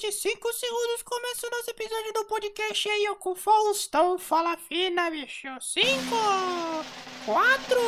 25 segundos começa o nosso episódio do podcast aí, ó, com Faustão. Fala fina, bicho. 5, 4,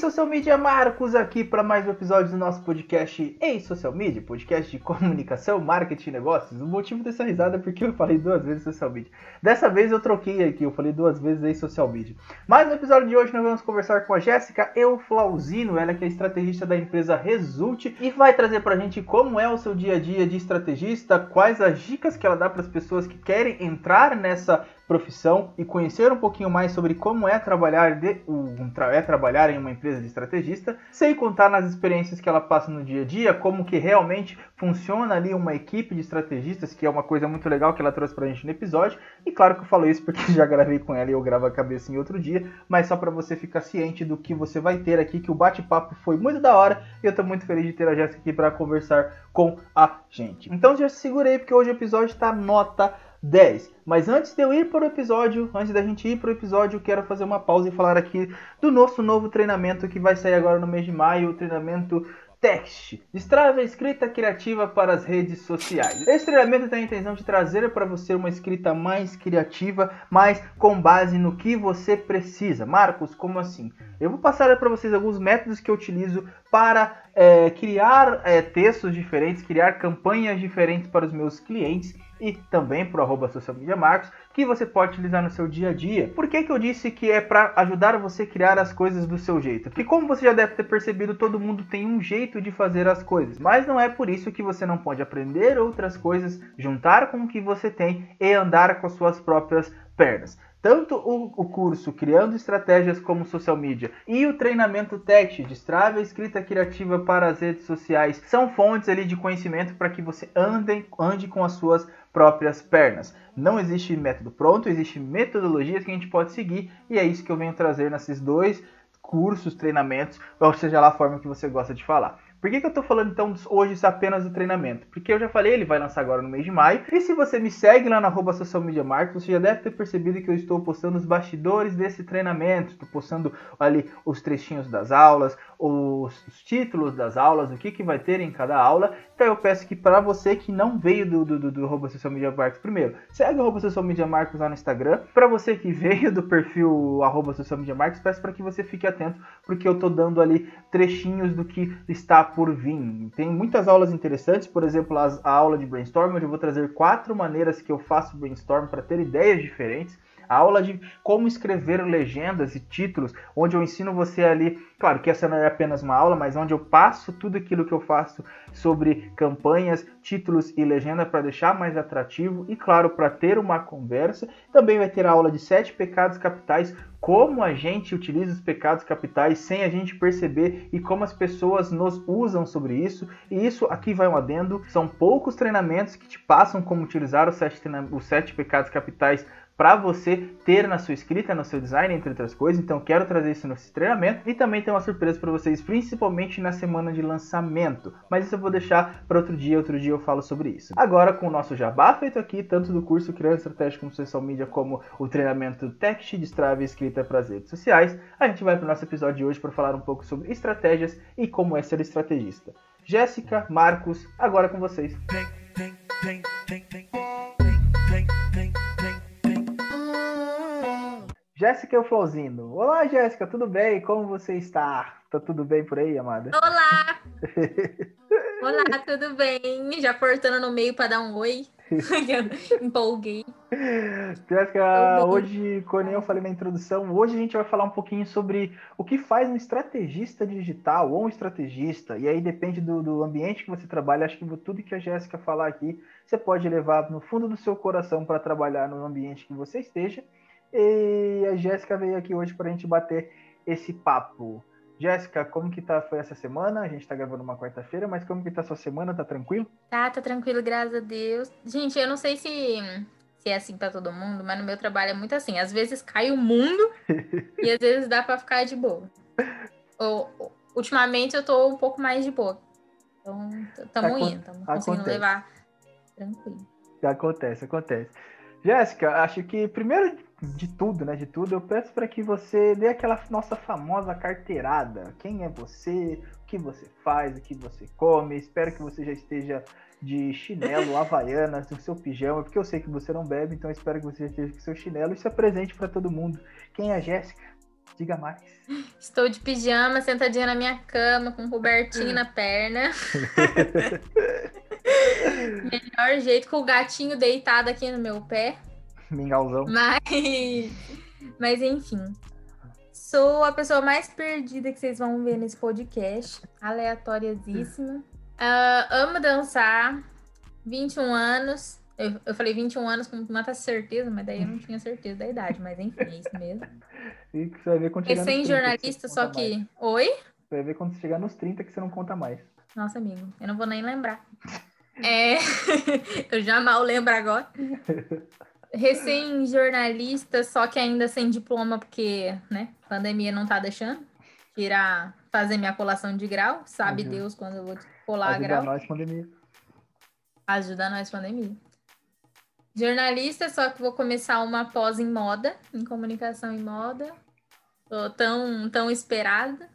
social media Marcos aqui para mais um episódio do nosso podcast Ei Social Media, podcast de comunicação, marketing e negócios. O motivo dessa risada é porque eu falei duas vezes social media. Dessa vez eu troquei aqui, eu falei duas vezes Ei Social Media. Mas no episódio de hoje nós vamos conversar com a Jéssica Euflauzino, ela que é estrategista da empresa Result e vai trazer pra gente como é o seu dia a dia de estrategista, quais as dicas que ela dá para as pessoas que querem entrar nessa profissão e conhecer um pouquinho mais sobre como é trabalhar de, um, é trabalhar em uma empresa de estrategista, sem contar nas experiências que ela passa no dia a dia, como que realmente funciona ali uma equipe de estrategistas, que é uma coisa muito legal que ela trouxe pra gente no episódio. E claro que eu falo isso porque já gravei com ela e eu gravo a cabeça em outro dia, mas só para você ficar ciente do que você vai ter aqui, que o bate-papo foi muito da hora e eu tô muito feliz de ter a Jéssica aqui para conversar com a gente. Então já segurei porque hoje o episódio tá nota 10. Mas antes de eu ir para o episódio, antes da gente ir para o episódio, quero fazer uma pausa e falar aqui do nosso novo treinamento que vai sair agora no mês de maio, o treinamento Text. Destrava a escrita criativa para as redes sociais. Esse treinamento tem a intenção de trazer para você uma escrita mais criativa, mas com base no que você precisa. Marcos, como assim? Eu vou passar para vocês alguns métodos que eu utilizo para é, criar é, textos diferentes, criar campanhas diferentes para os meus clientes e também para o arroba social media marcos, que você pode utilizar no seu dia a dia. Por que, que eu disse que é para ajudar você a criar as coisas do seu jeito? Porque como você já deve ter percebido, todo mundo tem um jeito de fazer as coisas, mas não é por isso que você não pode aprender outras coisas, juntar com o que você tem e andar com as suas próprias pernas. Tanto o, o, curso Criando Estratégias como Social Media e o treinamento Text, Destrave a Escrita Criativa para as redes sociais são fontes ali de conhecimento para que você ande, ande com as suas próprias pernas. Não existe método pronto, existe metodologias que a gente pode seguir e é isso que eu venho trazer nesses dois cursos, treinamentos, ou seja lá a forma que você gosta de falar. Por que, que eu estou falando então hoje apenas do treinamento? Porque eu já falei, ele vai lançar agora no mês de maio. E se você me segue lá na arroba social media market, você já deve ter percebido que eu estou postando os bastidores desse treinamento. Estou postando ali os trechinhos das aulas, os, os, títulos das aulas, o que, que vai ter em cada aula. Então eu peço que para você que não veio do, do, do, do arroba social media market primeiro, segue o arroba social media market lá no Instagram. Para você que veio do perfil arroba social media market, peço para que você fique atento, porque eu estou dando ali trechinhos do que está por vir. Tem muitas aulas interessantes, por exemplo, a aula de brainstorm, onde eu vou trazer quatro maneiras que eu faço brainstorm para ter ideias diferentes. Aula de como escrever legendas e títulos, onde eu ensino você ali, claro que essa não é apenas uma aula, mas onde eu passo tudo aquilo que eu faço sobre campanhas, títulos e legenda para deixar mais atrativo e, claro, para ter uma conversa. Também vai ter a aula de sete pecados capitais, como a gente utiliza os pecados capitais sem a gente perceber e como as pessoas nos usam sobre isso. E isso aqui vai um adendo, são poucos treinamentos que te passam como utilizar os sete, os sete pecados capitais para você ter na sua escrita, no seu design, entre outras coisas. Então, quero trazer isso nesse treinamento e também tem uma surpresa para vocês, principalmente na semana de lançamento. Mas isso eu vou deixar para outro dia, outro dia eu falo sobre isso. Agora, com o nosso jabá feito aqui, tanto do curso Criando Estratégia como Social Media, como o treinamento Text, Destrave e Escrita para as redes sociais, a gente vai para o nosso episódio de hoje para falar um pouco sobre estratégias e como é ser estrategista. Jéssica, Marcos, agora com vocês. Jéssica Euflozino. Olá, Jéssica, tudo bem? Como você está? Tá tudo bem por aí, amada? Olá! Olá, tudo bem? Já cortando no meio para dar um oi. Empolguei. Jéssica, hoje, como eu falei na introdução, hoje a gente vai falar um pouquinho sobre o que faz um estrategista digital ou um estrategista. E aí depende do, do ambiente que você trabalha. Acho que tudo que a Jéssica falar aqui, você pode levar no fundo do seu coração para trabalhar no ambiente que você esteja. E a Jéssica veio aqui hoje para a gente bater esse papo. Jéssica, como que tá, foi essa semana? A gente tá gravando uma quarta-feira, mas como que tá a sua semana? Tá tranquilo? Tá, tá tranquilo, graças a Deus. Gente, eu não sei se, se é assim para todo mundo, mas no meu trabalho é muito assim. Às vezes cai o mundo e às vezes dá para ficar de boa. Ou, ultimamente eu tô um pouco mais de boa. estamos indo, estamos conseguindo levar tranquilo. Acontece, acontece. Jéssica, acho que primeiro de tudo, né? De tudo, eu peço para que você dê aquela nossa famosa carteirada. Quem é você? O que você faz? O que você come? Espero que você já esteja de chinelo, havaianas, no seu pijama, porque eu sei que você não bebe, então espero que você esteja com seu chinelo e se apresente para todo mundo. Quem é a Jéssica? Diga mais. Estou de pijama, sentadinha na minha cama, com um cobertinho na perna. Melhor jeito, com o gatinho deitado aqui no meu pé. Mingauzão. Mas, mas enfim. Sou a pessoa mais perdida que vocês vão ver nesse podcast. Aleatoriosíssima. Uh, amo dançar. 21 anos. Eu, eu falei 21 anos com muita certeza, mas daí eu não tinha certeza da idade. Mas enfim, é isso mesmo. E você vai ver quando chegar Recém jornalista, só que. Mais. Oi? Você vai ver quando chegar nos 30 que você não conta mais. Nossa, amigo, eu não vou nem lembrar. É, eu já mal lembro agora. Recém-jornalista, só que ainda sem diploma, porque, né, pandemia não tá deixando. Tirar, fazer minha colação de grau. Sabe uhum. Deus quando eu vou colar Ajuda grau. Ajuda nós, pandemia. Ajuda nós, pandemia. Jornalista, só que vou começar uma pós em moda, em comunicação em moda. Tô tão, tão esperada.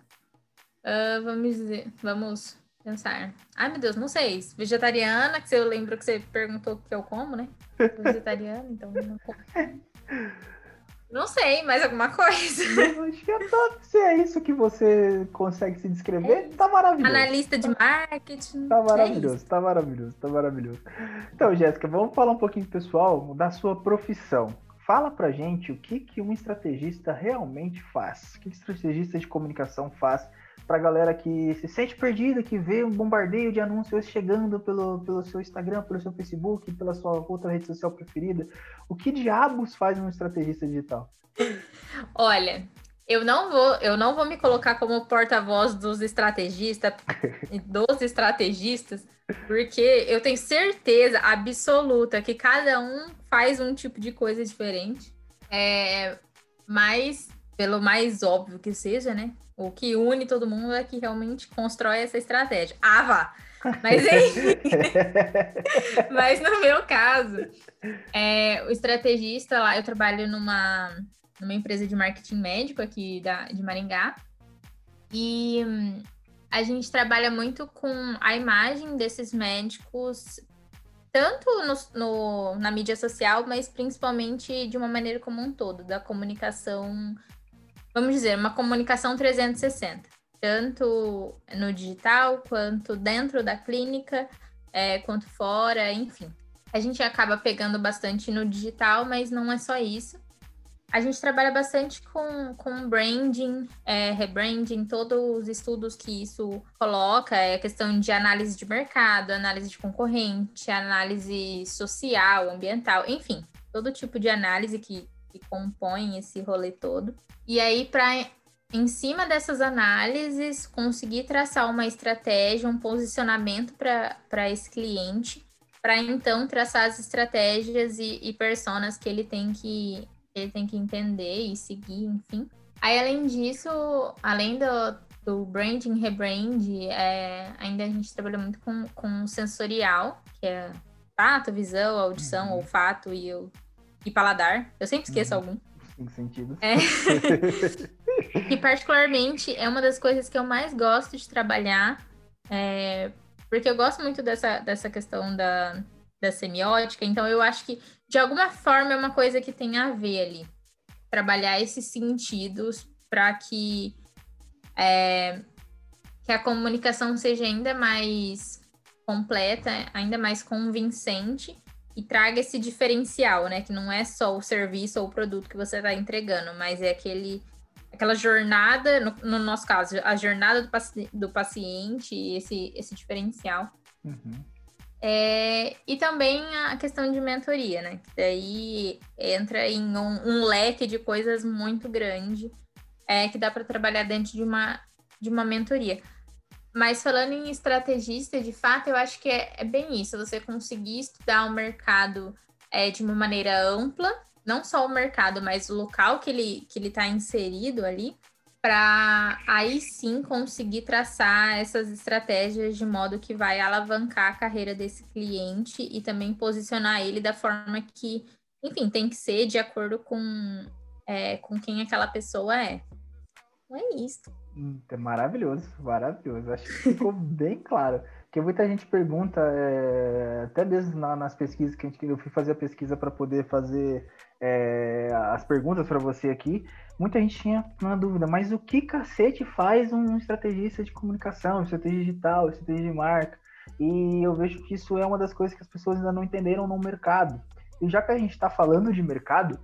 Uh, vamos dizer, vamos Pensar. Ai, meu Deus, não sei. Vegetariana, que eu lembro que você perguntou o que eu como, né? Vegetariana, então não como. Não sei, mais alguma coisa. Acho que é se é isso que você consegue se descrever, é tá maravilhoso. Analista de marketing. Tá maravilhoso, é tá maravilhoso, tá maravilhoso. Então, Jéssica, vamos falar um pouquinho, pessoal, da sua profissão. Fala pra gente o que, que um estrategista realmente faz. O que estrategista de comunicação faz para galera que se sente perdida, que vê um bombardeio de anúncios chegando pelo, pelo seu Instagram, pelo seu Facebook, pela sua outra rede social preferida. O que diabos faz um estrategista digital? Olha, eu não vou, eu não vou me colocar como porta-voz dos estrategistas, dos estrategistas, porque eu tenho certeza absoluta que cada um faz um tipo de coisa diferente. É, mas pelo mais óbvio que seja, né? O que une todo mundo é que realmente constrói essa estratégia. Ah, vá! Mas enfim. Mas no meu caso, é, o estrategista lá, eu trabalho numa, numa empresa de marketing médico aqui da, de Maringá. E hum, a gente trabalha muito com a imagem desses médicos, tanto no, no, na mídia social, mas principalmente de uma maneira como um todo, da comunicação vamos dizer, uma comunicação 360, tanto no digital, quanto dentro da clínica, é, quanto fora, enfim. A gente acaba pegando bastante no digital, mas não é só isso. A gente trabalha bastante com, com branding, é, rebranding, todos os estudos que isso coloca, é questão de análise de mercado, análise de concorrente, análise social, ambiental, enfim, todo tipo de análise que que compõem esse rolê todo. E aí, para em cima dessas análises, conseguir traçar uma estratégia, um posicionamento para esse cliente, para então traçar as estratégias e, e personas que ele tem que ele tem que entender e seguir, enfim. Aí, além disso, além do, do branding, rebrand, é, ainda a gente trabalha muito com, com sensorial, que é tato, visão, audição, uhum. olfato e o e paladar. Eu sempre esqueço uhum. algum. Cinco sentidos. É. e particularmente é uma das coisas que eu mais gosto de trabalhar, é... porque eu gosto muito dessa, dessa questão da, da semiótica, então eu acho que de alguma forma é uma coisa que tem a ver ali. Trabalhar esses sentidos para que, é... que a comunicação seja ainda mais completa, ainda mais convincente e traga esse diferencial, né? Que não é só o serviço ou o produto que você está entregando, mas é aquele aquela jornada, no, no, nosso caso, a jornada do, paci do paciente, esse, esse diferencial. Uhum. É, e também a questão de mentoria, né? Que daí entra em um, um leque de coisas muito grande é, que dá para trabalhar dentro de uma, de uma mentoria. Mas falando em estrategista, de fato, eu acho que é, é bem isso. Você conseguir estudar o mercado é, de uma maneira ampla, não só o mercado, mas o local que ele que ele está inserido ali, para aí sim conseguir traçar essas estratégias de modo que vai alavancar a carreira desse cliente e também posicionar ele da forma que, enfim, tem que ser de acordo com, é, com quem aquela pessoa é. Então é isso. Hum, é maravilhoso, maravilhoso. Acho que ficou bem claro. Porque muita gente pergunta, é, até mesmo na, nas pesquisas que a gente, eu fui fazer a pesquisa para poder fazer é, as perguntas para você aqui, muita gente tinha uma dúvida, mas o que cacete faz um estrategista de comunicação, estratégia digital, estratégia de marca? E eu vejo que isso é uma das coisas que as pessoas ainda não entenderam no mercado. E já que a gente está falando de mercado,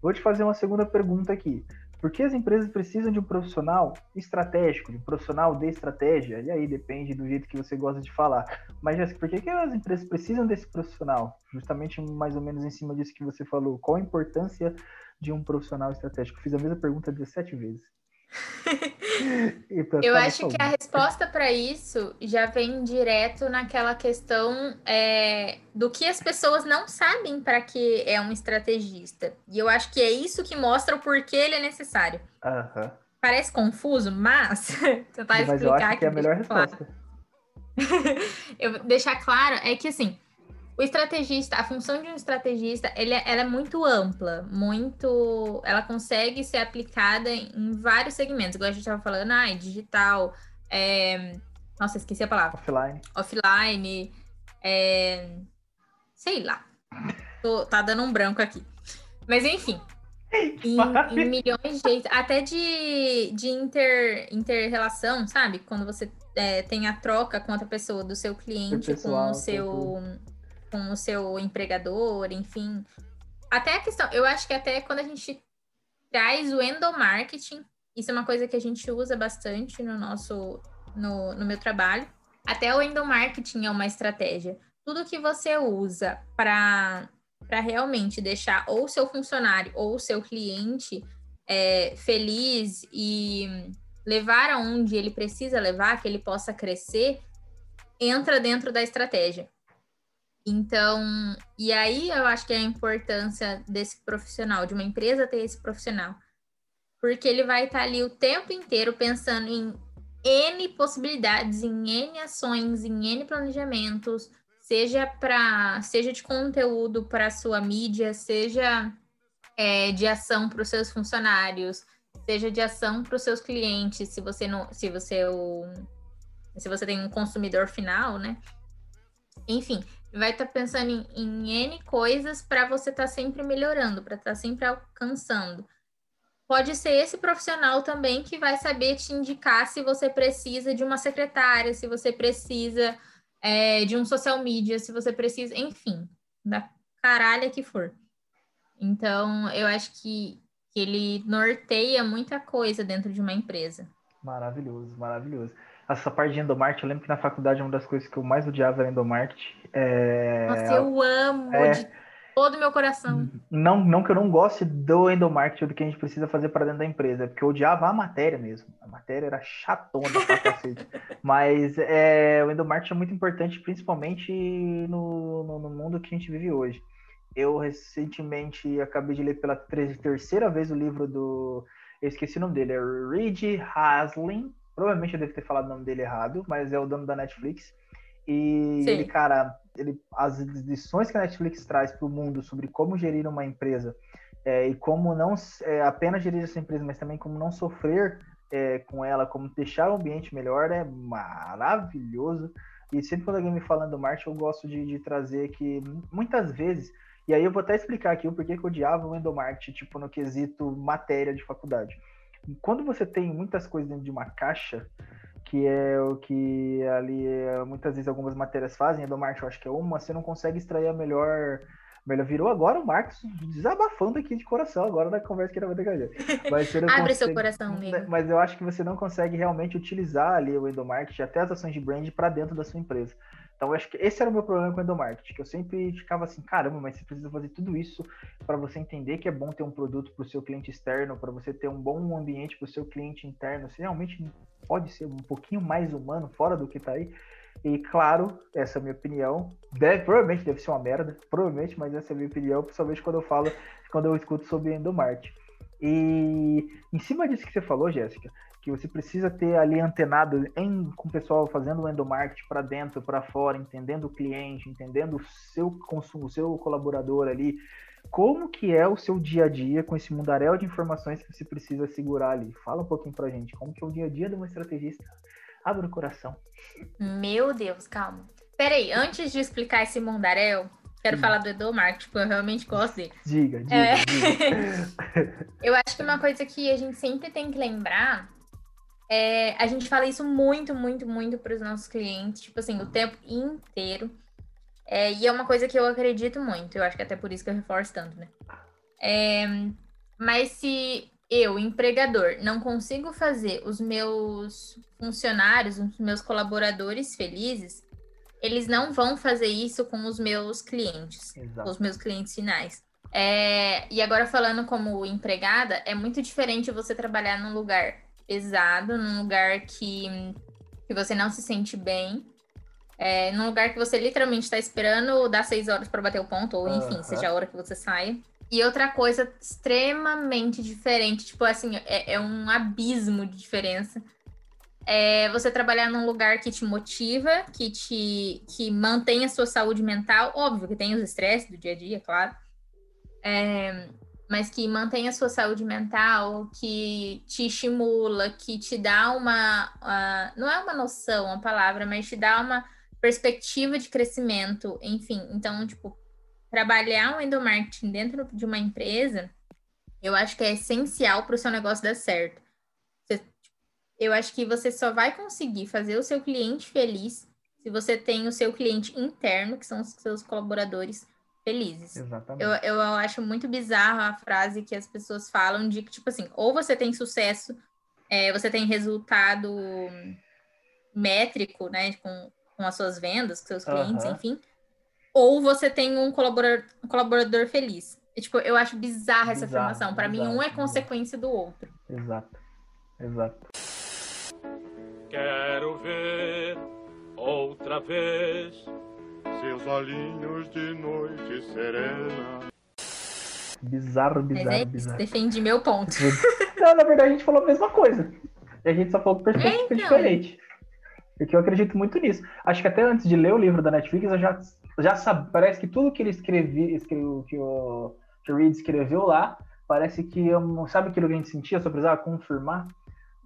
vou te fazer uma segunda pergunta aqui. Por que as empresas precisam de um profissional estratégico, de um profissional de estratégia? E aí depende do jeito que você gosta de falar. Mas, Jéssica, por que, que as empresas precisam desse profissional? Justamente mais ou menos em cima disso que você falou. Qual a importância de um profissional estratégico? Fiz a mesma pergunta 17 vezes. Eu acho que a resposta para isso já vem direto naquela questão é, do que as pessoas não sabem para que é um estrategista. E eu acho que é isso que mostra o porquê ele é necessário. Uhum. Parece confuso, mas tentar explicar mas eu acho que é a melhor resposta. eu deixar claro é que assim, o estrategista, a função de um estrategista, ele, é, ela é muito ampla, muito. Ela consegue ser aplicada em vários segmentos, igual a gente estava falando, ah, digital, é, nossa, esqueci a palavra. Offline. Offline, é, sei lá. Tô, tá dando um branco aqui. Mas enfim. Em, em milhões de jeitos, até de, de inter, inter-relação, sabe? Quando você é, tem a troca com outra pessoa do seu cliente pessoal, com o seu com o seu empregador, enfim. Até a questão, eu acho que até quando a gente traz o endomarketing, isso é uma coisa que a gente usa bastante no nosso, no, no meu trabalho. Até o endomarketing é uma estratégia. Tudo que você usa para para realmente deixar ou o seu funcionário ou seu cliente é, feliz e levar aonde ele precisa levar, que ele possa crescer, entra dentro da estratégia. Então, e aí eu acho que é a importância desse profissional, de uma empresa ter esse profissional. Porque ele vai estar ali o tempo inteiro pensando em N possibilidades, em N ações, em N planejamentos, seja para seja de conteúdo para sua mídia, seja é, de ação para os seus funcionários, seja de ação para os seus clientes, se você não, se você é o, se você tem um consumidor final, né? Enfim, vai estar tá pensando em, em, N coisas para você estar tá sempre melhorando, para estar tá sempre alcançando. Pode ser esse profissional também que vai saber te indicar se você precisa de uma secretária, se você precisa é, de um social media, se você precisa, enfim, da caralha que for. Então, eu acho que, que ele norteia muita coisa dentro de uma empresa. Maravilhoso, maravilhoso essa parte de endomarketing, eu lembro que na faculdade uma das coisas que eu mais odiava era endomarketing. É... Nossa, eu amo é... de todo o meu coração. Não, não que eu não goste do endomarketing, do que a gente precisa fazer para dentro da empresa, é porque eu odiava a matéria mesmo. A matéria era chatona pra cacete. Mas é, o endomarketing é muito importante, principalmente no, no, no mundo que a gente vive hoje. Eu recentemente acabei de ler pela terceira vez o livro do. Eu esqueci o nome dele, é Reed Haslin, Provavelmente eu devo ter falado o nome dele errado, mas é o dono da Netflix. E Sim. ele, cara, ele, as lições que a Netflix traz para o mundo sobre como gerir uma empresa é, e como não é, apenas gerir essa empresa, mas também como não sofrer é, com ela, como deixar o ambiente melhor, é maravilhoso. E sempre quando alguém me fala do marketing, eu gosto de, de, trazer que muitas vezes, e aí eu vou até explicar aqui o porquê que eu odiava o endomarketing, tipo, no quesito matéria de faculdade quando você tem muitas coisas dentro de uma caixa, que é o que ali é, muitas vezes algumas matérias fazem, a do Marx eu acho que é uma, você não consegue extrair a melhor. melhor virou agora o Marcos desabafando aqui de coração, agora na conversa que ele vai ter Mas Abre consegue, seu coração, amigo. Mas eu acho que você não consegue realmente utilizar ali o endomarketing, até as ações de brand, para dentro da sua empresa. Então, eu acho que esse era o meu problema com o endomarketing, que eu sempre ficava assim, caramba, mas você precisa fazer tudo isso para você entender que é bom ter um produto para o seu cliente externo, para você ter um bom ambiente para o seu cliente interno. Você realmente pode ser um pouquinho mais humano fora do que está aí. E claro, essa é a minha opinião. Deve, provavelmente deve ser uma merda, provavelmente, mas essa é a minha opinião, principalmente quando eu falo, quando eu escuto sobre endomarketing. E em cima disso que você falou, Jéssica, que você precisa ter ali antenado em, com o pessoal fazendo o endomarketing para dentro, para fora, entendendo o cliente, entendendo o seu consumo, o seu colaborador ali. Como que é o seu dia a dia com esse mundaréu de informações que você precisa segurar ali? Fala um pouquinho pra gente, como que é o dia a dia de uma estrategista? Abre o coração. Meu Deus, calma. Peraí, antes de explicar esse mundaréu, quero falar do endomarketing, porque eu realmente gosto dele. Diga, diga, É. diga. Eu acho que uma coisa que a gente sempre tem que lembrar é a gente fala isso muito, muito, muito para os nossos clientes, tipo assim, o tempo inteiro. É, e é uma coisa que eu acredito muito. Eu acho que até por isso que eu reforço tanto, né? É, mas se eu, empregador, não consigo fazer os meus funcionários, os meus colaboradores felizes, eles não vão fazer isso com os meus clientes com os meus clientes finais. É, e agora falando como empregada, é muito diferente você trabalhar num lugar pesado, num lugar que, que você não se sente bem, é, num lugar que você literalmente está esperando dar seis horas para bater o ponto, ou enfim, Aham. seja a hora que você saia. E outra coisa extremamente diferente, tipo assim, é, é um abismo de diferença. É você trabalhar num lugar que te motiva, que te que mantém a sua saúde mental, óbvio que tem os estresses do dia a dia, claro. É, mas que mantém a sua saúde mental, que te estimula, que te dá uma. ah, não é uma noção a palavra, mas te dá uma perspectiva de crescimento, enfim. Então, tipo, trabalhar o endomarketing dentro de uma empresa, eu acho que é essencial para o seu negócio dar certo. Você- eu acho que você só vai conseguir fazer o seu cliente feliz se você tem o seu cliente interno, que são os seus colaboradores, felizes. Exatamente. Eu, eu acho muito bizarro a frase que as pessoas falam de que, tipo assim, ou você tem sucesso, é, você tem resultado métrico, né, com, com as suas vendas, com seus clientes, Aham. enfim, ou você tem um colaborador, um colaborador feliz. E, tipo, eu acho bizarra essa Bizarro, afirmação. Para mim, um é consequência do outro. Exato. Exato. Quero ver outra vez seus olhinhos de noite serena. Bizarro, Mas bizarro, é isso, bizarro. defendi meu ponto. Não, na verdade a gente falou a mesma coisa. A gente só falou perspectiva É, então. diferente. Porque eu acredito muito nisso. Acho que até antes de ler o livro da Netflix, eu já, já sabia. Parece que tudo que ele escrevia, escreveu, que o, que o Reed escreveu lá, parece que eu, sabe aquilo que a gente sentia, só precisava confirmar?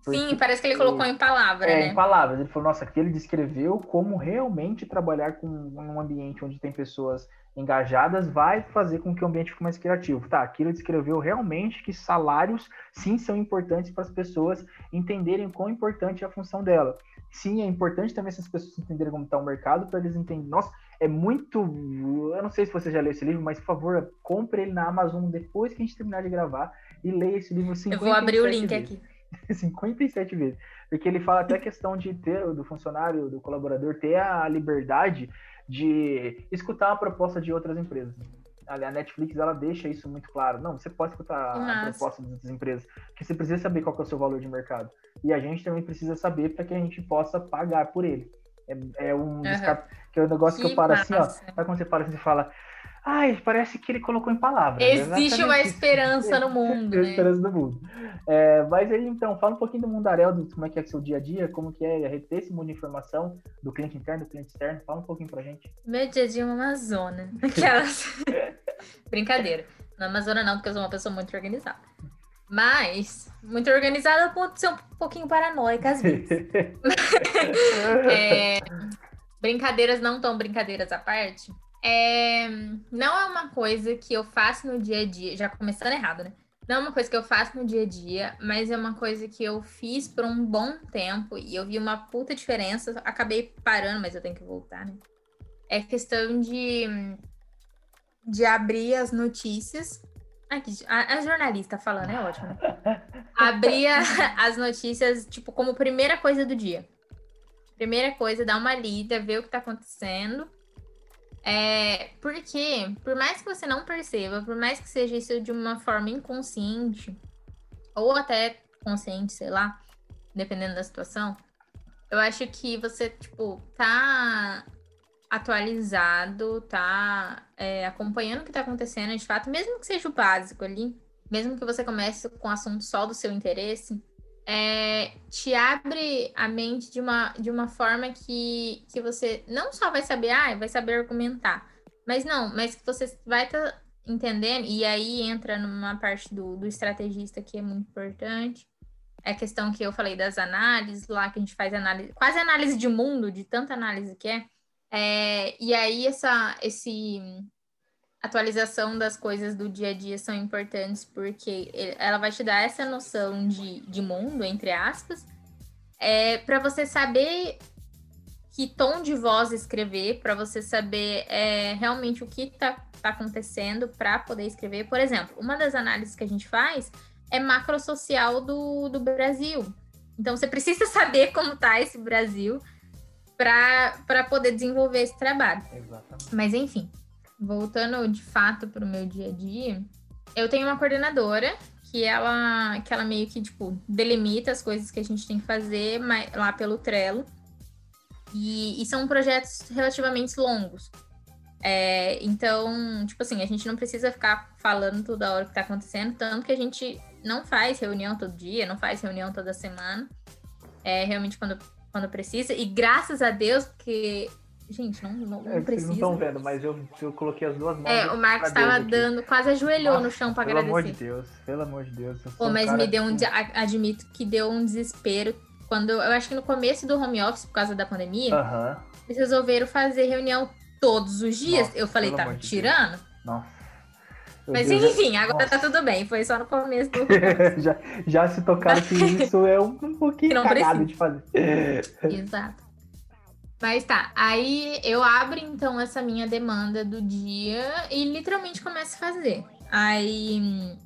Sim, parece que ele colocou em palavra, É, né? em palavras. Ele falou, nossa, aqui ele descreveu como realmente trabalhar com um ambiente onde tem pessoas engajadas vai fazer com que o ambiente fique mais criativo. Tá, aqui ele descreveu realmente que salários sim são importantes para as pessoas entenderem quão importante é a função dela. Sim, é importante também essas pessoas entenderem como está o mercado para eles entenderem. Nossa, é muito. Eu não sei se você já leu esse livro, mas por favor, compre ele na Amazon depois que a gente terminar de gravar e leia esse livro 57 Eu vou abrir o link vezes. aqui. 57 vezes. Porque ele fala até a questão de ter, do funcionário, do colaborador, ter a liberdade de escutar a proposta de outras empresas. A a Netflix, ela deixa isso muito claro. Não, você pode escutar Que a massa. proposta das empresas, porque você precisa saber qual é o seu valor de mercado. E a gente também precisa saber para que a gente possa pagar por ele. É, é um descar- que é um negócio que, Que eu paro assim, ó. massa. Sabe quando você para assim e fala, ai, parece que ele colocou em palavras. Existe uma esperança no mundo, A né? esperança do mundo. É, mas aí, então, fala um pouquinho do Mundarel, do, como é que é o seu dia a dia, como que é reter esse mundo de informação do cliente interno, do cliente externo. Fala um pouquinho pra gente. Meu dia a dia é uma Amazônia. Aquelas. Brincadeira. Não é Amazônia não, porque eu sou uma pessoa muito organizada. Mas, muito organizada a ponto de ser um pouquinho paranoica às vezes. É, brincadeiras não tão brincadeiras à parte. É, não é uma coisa que eu faço no dia a dia, já começando errado, né? Não é uma coisa que eu faço no dia a dia, mas é uma coisa que eu fiz por um bom tempo e eu vi uma puta diferença. Acabei parando, mas eu tenho que voltar, né? É questão de, de abrir as notícias. Aqui, a, a jornalista falando, é ótimo, né? Abrir as notícias, tipo, como primeira coisa do dia. Primeira coisa, dar uma lida, ver o que tá acontecendo. É, porque, por mais que você não perceba, por mais que seja isso de uma forma inconsciente, ou até consciente, sei lá, dependendo da situação, eu acho que você, tipo, tá atualizado, tá é, acompanhando o que tá acontecendo de fato, mesmo que seja o básico ali, mesmo que você comece com assunto só do seu interesse, é, te abre a mente de uma, de uma forma que, que você não só vai saber, ah, vai saber argumentar, mas não, mas que você vai estar tá entendendo, e aí entra numa parte do, do estrategista que é muito importante, é a questão que eu falei das análises, lá que a gente faz análise, quase análise de mundo, de tanta análise que é, é e aí essa, esse atualização das coisas do dia a dia são importantes porque ela vai te dar essa noção de, de mundo, entre aspas, é, para você saber que tom de voz escrever, para você saber é, realmente o que está tá acontecendo para poder escrever. Por exemplo, uma das análises que a gente faz é macrosocial do, do Brasil. Então, você precisa saber como está esse Brasil para poder desenvolver esse trabalho. Exatamente. Mas, enfim, voltando de fato para o meu dia a dia, eu tenho uma coordenadora que ela, que ela meio que, tipo, delimita as coisas que a gente tem que fazer lá pelo Trello. E, e são projetos relativamente longos. É, então, tipo assim, a gente não precisa ficar falando toda hora o que está acontecendo, tanto que a gente não faz reunião todo dia, não faz reunião toda semana. É realmente quando, quando precisa. E graças a Deus, porque Gente, não, não, não é, precisa. Vocês não estão vendo, mas eu, eu coloquei as duas mãos. É, o Marcos estava dando, quase ajoelhou Nossa, no chão para agradecer. Pelo amor de Deus, pelo amor de Deus. Pô, mas me deu um. Admito que deu um desespero. Quando eu acho que no começo do home office, por causa da pandemia, uh -huh. eles resolveram fazer reunião todos os dias. Nossa, eu falei, tá me tirando? Deus. Nossa. Mas Deus. enfim, agora Nossa. tá tudo bem. Foi só no começo do. já, já se tocaram que isso é um, um pouquinho cagado precisa. de fazer. Exato. Mas tá, aí eu abro então essa minha demanda do dia e literalmente começo a fazer. Aí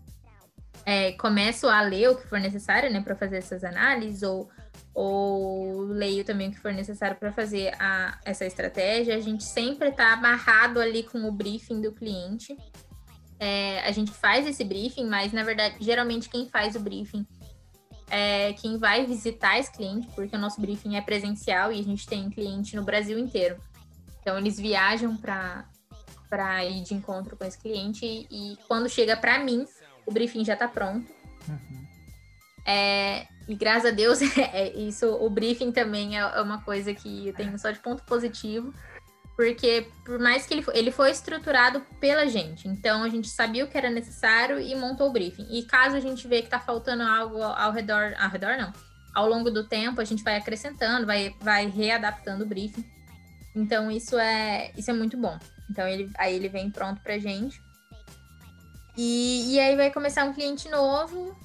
é, começo a ler o que for necessário, né, para fazer essas análises, ou, ou leio também o que for necessário para fazer a, essa estratégia. A gente sempre tá amarrado ali com o briefing do cliente. É, a gente faz esse briefing, mas na verdade, geralmente quem faz o briefing é, quem vai visitar esse cliente, porque o nosso briefing é presencial e a gente tem cliente no Brasil inteiro. Então, eles viajam para ir de encontro com esse cliente e, e quando chega para mim, o briefing já está pronto. Uhum. É, e graças a Deus, é, isso, o briefing também é, é uma coisa que eu tenho só de ponto positivo porque por mais que ele ele foi estruturado pela gente, então a gente sabia o que era necessário e montou o briefing. E caso a gente vê que está faltando algo ao redor, ao redor não, ao longo do tempo a gente vai acrescentando, vai, vai readaptando o briefing. Então isso é isso é muito bom. Então ele, aí ele vem pronto pra gente. E, e aí vai começar um cliente novo,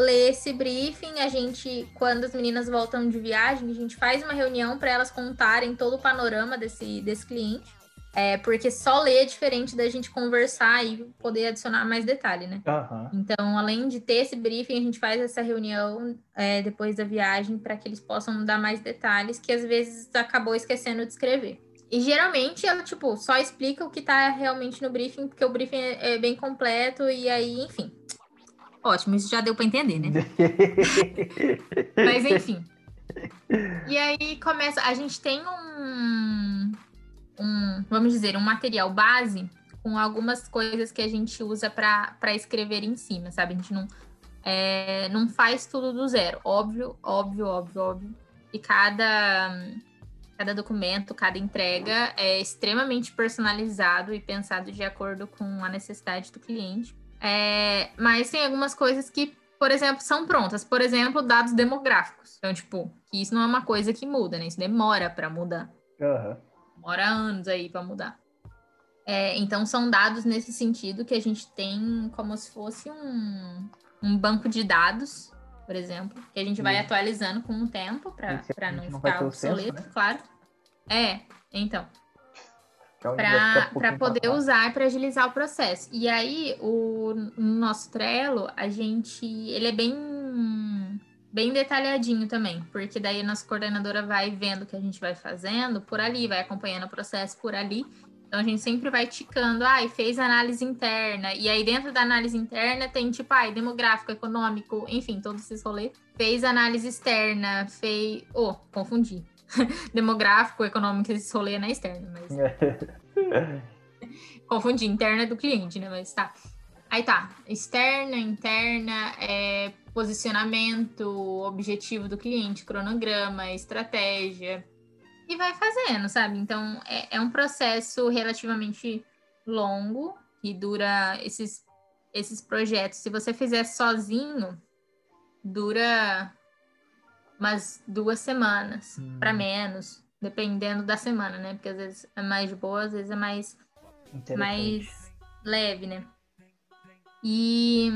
ler esse briefing, a gente, quando as meninas voltam de viagem, a gente faz uma reunião para elas contarem todo o panorama desse, desse cliente. É, porque só ler é diferente da gente conversar e poder adicionar mais detalhe, né? Uhum. Então, além de ter esse briefing, a gente faz essa reunião é, depois da viagem para que eles possam dar mais detalhes que às vezes acabou esquecendo de escrever. E geralmente ela, tipo, só explica o que tá realmente no briefing, porque o briefing é, é bem completo e aí, enfim, Ótimo, isso já deu para entender, né? Mas enfim. E aí começa. A gente tem um, um, vamos dizer, um material base com algumas coisas que a gente usa para escrever em cima, sabe? A gente não, é, não faz tudo do zero. Óbvio, óbvio, óbvio, óbvio. E cada, cada documento, cada entrega é extremamente personalizado e pensado de acordo com a necessidade do cliente. É, mas tem algumas coisas que, por exemplo, são prontas. Por exemplo, dados demográficos. Então, tipo, que isso não é uma coisa que muda, né? Isso demora para mudar. Uhum. Demora anos aí para mudar. É, então, são dados nesse sentido que a gente tem como se fosse um, um banco de dados, por exemplo, que a gente vai atualizando com o tempo para não, não ficar obsoleto, né? claro. É, então para poder usar para agilizar o processo. E aí o nosso Trello, a gente, ele é bem bem detalhadinho também, porque daí a nossa coordenadora vai vendo o que a gente vai fazendo por ali, vai acompanhando o processo por ali. Então a gente sempre vai ticando, ah, fez análise interna, e aí dentro da análise interna tem tipo, ah, demográfico, econômico, enfim, todos esses rolês. Fez análise externa, fez. Oh, confundi. demográfico, econômico, esse rolê é na externa, mas. Confundi, interna é do cliente, né? Mas tá. Aí tá, externa, interna, é, posicionamento, objetivo do cliente, cronograma, estratégia. E vai fazendo, sabe? Então é, é um processo relativamente longo e dura esses, esses projetos. Se você fizer sozinho, dura umas duas semanas Hum. para menos, dependendo da semana, né? Porque às vezes é mais de boa, às vezes é mais mais leve, né? E,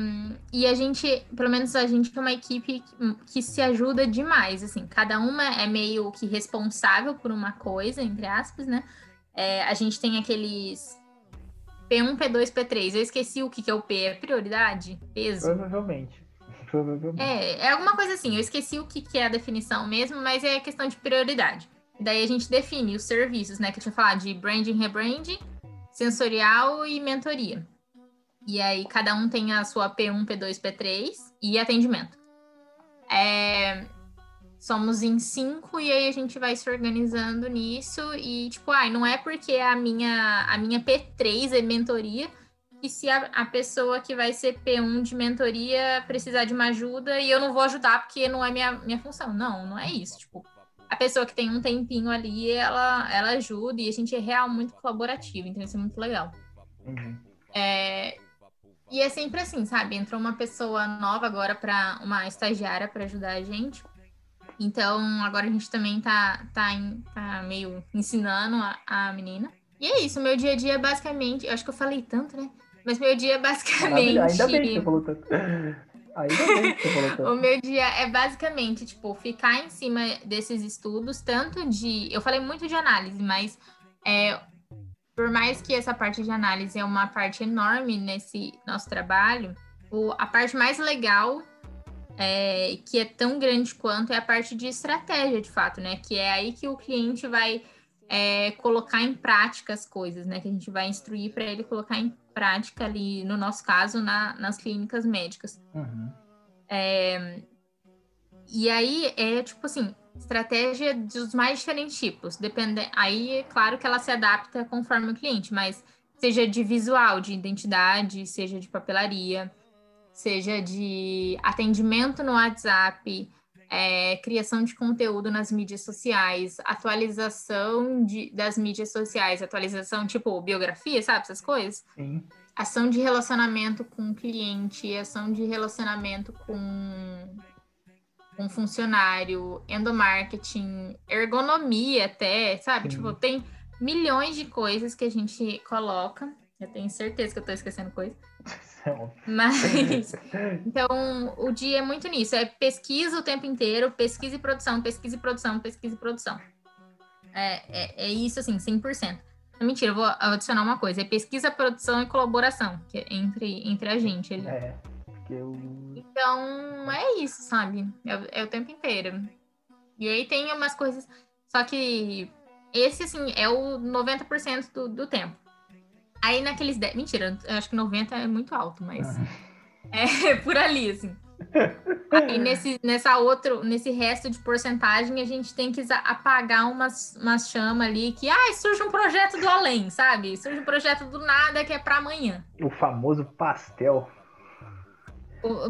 e a gente, pelo menos a gente é uma equipe que, que se ajuda demais, assim, cada uma é meio que responsável por uma coisa, entre aspas, né? É, a gente tem aqueles P1, P2, P3. Eu esqueci o que, que é o P, é prioridade? Peso? Provavelmente. É, é alguma coisa assim, eu esqueci o que, que é a definição mesmo, mas é questão de prioridade. Daí a gente define os serviços, né? Que eu tinha falado de branding, rebranding, sensorial e mentoria. E aí cada um tem a sua P1, P2, P3 e atendimento. É, somos em cinco e aí a gente vai se organizando nisso e tipo, ai, não é porque a minha a minha P3 é mentoria que se a, a pessoa que vai ser P1 de mentoria precisar de uma ajuda e eu não vou ajudar porque não é minha, minha função. Não, não é isso. Tipo, a pessoa que tem um tempinho ali, ela, ela ajuda e a gente é real muito colaborativo, então isso é muito legal. Uhum. É, e é sempre assim, sabe? Entrou uma pessoa nova agora para uma estagiária para ajudar a gente. Então, agora a gente também tá, tá, em- tá meio ensinando a, a menina. E é isso, meu dia a dia é basicamente. Eu acho que eu falei tanto, né? Mas meu dia é basicamente. Ainda bem que você falou tanto. Ainda bem que você falou O tanto. meu dia é basicamente, tipo, ficar em cima desses estudos, tanto de. Eu falei muito de análise, mas é, por mais que essa parte de análise é uma parte enorme nesse nosso trabalho, o- a parte mais legal, é, que é tão grande quanto, é a parte de estratégia, de fato, né? Que é aí que o cliente vai é, colocar em prática as coisas, né? Que a gente vai instruir para ele colocar em prática ali, no nosso caso, na- nas clínicas médicas. Uhum. E aí é tipo assim, estratégia dos mais diferentes tipos. Depende... Aí é claro que ela se adapta conforme o cliente, mas seja de visual, de identidade, seja de papelaria, seja de atendimento no WhatsApp, é, criação de conteúdo nas mídias sociais, atualização de, das mídias sociais, atualização tipo biografia, sabe? Essas coisas Sim. ação de relacionamento com o cliente, ação de relacionamento com, com funcionário, endomarketing, ergonomia até, sabe? Sim. Tipo, tem milhões de coisas que a gente coloca. Eu tenho certeza que eu tô esquecendo coisa. Mas, então, o dia é muito nisso. É pesquisa o tempo inteiro, pesquisa e produção, pesquisa e produção, pesquisa e produção. É, é, é isso, assim, 100%. Não, Mentira, eu vou adicionar uma coisa. É pesquisa, produção e colaboração que é entre, entre a gente. ali. É. Eu. Então, é isso, sabe? É, o- é o tempo inteiro. E aí tem umas coisas... Só que esse, assim, é o 90% do, do tempo. Aí naqueles 10... Mentira, eu acho que 90 é muito alto, mas... É por ali, assim. Aí nesse, nessa outro, nesse resto de porcentagem, a gente tem que apagar umas, umas chamas ali que, ai, surge um projeto do além, sabe? Surge um projeto do nada que é pra amanhã. O famoso pastel.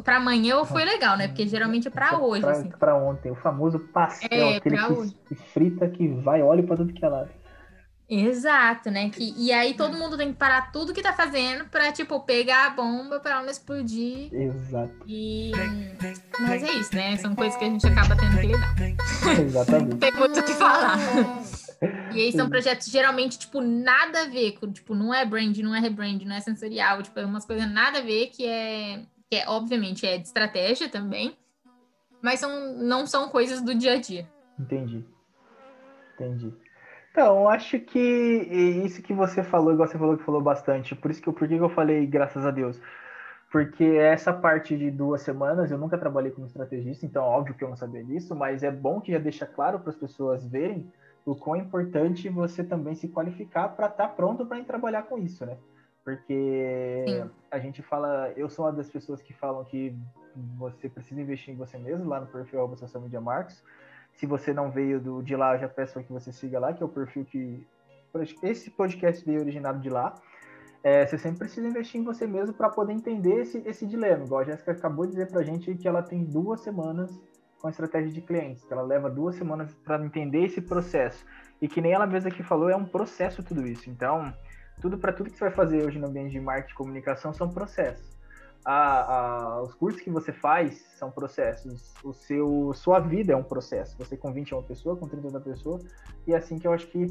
Pra amanhã foi legal, né? Porque geralmente é pra hoje, pra, assim. pra ontem. O famoso pastel, É, aquele que, hoje. frita que vai óleo pra tudo que é lado. Exato, né? Que, e aí todo mundo tem que parar tudo que tá fazendo pra, tipo, pegar a bomba pra ela não explodir. Exato. E. Mas é isso, né? São coisas que a gente acaba tendo que lidar. Exatamente. tem muito o que falar. E aí são projetos geralmente, tipo, nada a ver com, tipo, não é brand, não é rebrand, não é sensorial, tipo, é umas coisas nada a ver que é, que é obviamente, é de estratégia também, mas são, não são coisas do dia a dia. Entendi. Entendi. Então, acho que isso que você falou, igual você falou que falou bastante, por isso que eu, por que eu falei graças a Deus? Porque essa parte de duas semanas eu nunca trabalhei como estrategista, então óbvio que eu não sabia disso, mas é bom que já deixa claro para as pessoas verem o quão importante você também se qualificar para estar pronto para trabalhar com isso, né? Porque Sim. a gente fala, eu sou uma das pessoas que falam que você precisa investir em você mesmo lá no perfil social media marcos. Se você não veio do, de lá, eu já peço que você siga lá, que é o perfil que esse podcast veio originado de lá. é, você sempre precisa investir em você mesmo para poder entender esse, esse dilema. Igual a Jéssica acabou de dizer para a gente que ela tem duas semanas com a estratégia de clientes, que ela leva duas semanas para entender esse processo. E que nem ela mesma aqui falou, é um processo tudo isso. Então, tudo para tudo que você vai fazer hoje no ambiente de marketing e comunicação são processos. A, a, os cursos que você faz são processos. O seu, sua vida é um processo. Você com 20 é uma pessoa, com 30 é outra pessoa. E é assim que eu acho que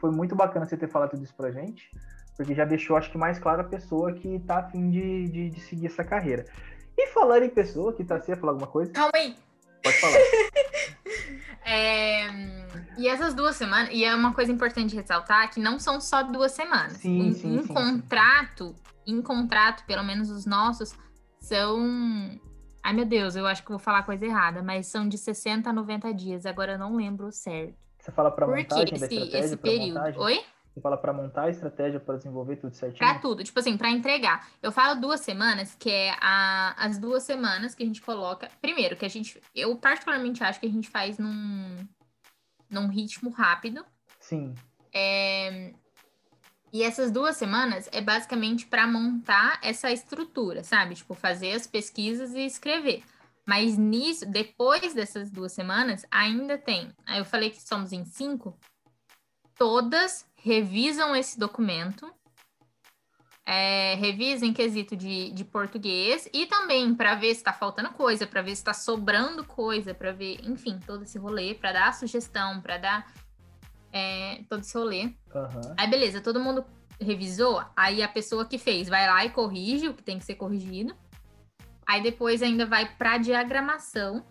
foi muito bacana você ter falado tudo isso pra gente, porque já deixou, acho que, mais claro a pessoa que tá afim de, de, de seguir essa carreira. E falar em pessoa que tá, você ia falar alguma coisa? Calma aí. Pode falar. É, e essas duas semanas, e é uma coisa importante ressaltar que não são só duas semanas. Sim, em, sim, em sim, contrato, em contrato, pelo menos os nossos, são. Ai meu Deus, eu acho que vou falar coisa errada, mas são de 60 a 90 dias. Agora eu não lembro o certo. Você fala para montagem que da esse, estratégia, esse pra período? montagem? Oi? Você fala para montar a estratégia para desenvolver tudo certinho? Pra tudo, tipo assim, pra entregar. Eu falo duas semanas, que é a, as duas semanas que a gente coloca. Primeiro, que a gente. Eu particularmente acho que a gente faz num, num ritmo rápido. Sim. É, E essas duas semanas é basicamente para montar essa estrutura, sabe? Tipo, fazer as pesquisas e escrever. Mas nisso, depois dessas duas semanas, ainda tem. Aí eu falei que somos em cinco. Todas revisam esse documento. É, revisa em quesito de, de português e também para ver se está faltando coisa, para ver se está sobrando coisa, para ver, enfim, todo esse rolê, para dar sugestão, para dar é, todo esse rolê. Aham. Aí, beleza, todo mundo revisou. Aí a pessoa que fez vai lá e corrige o que tem que ser corrigido. Aí depois ainda vai para diagramação.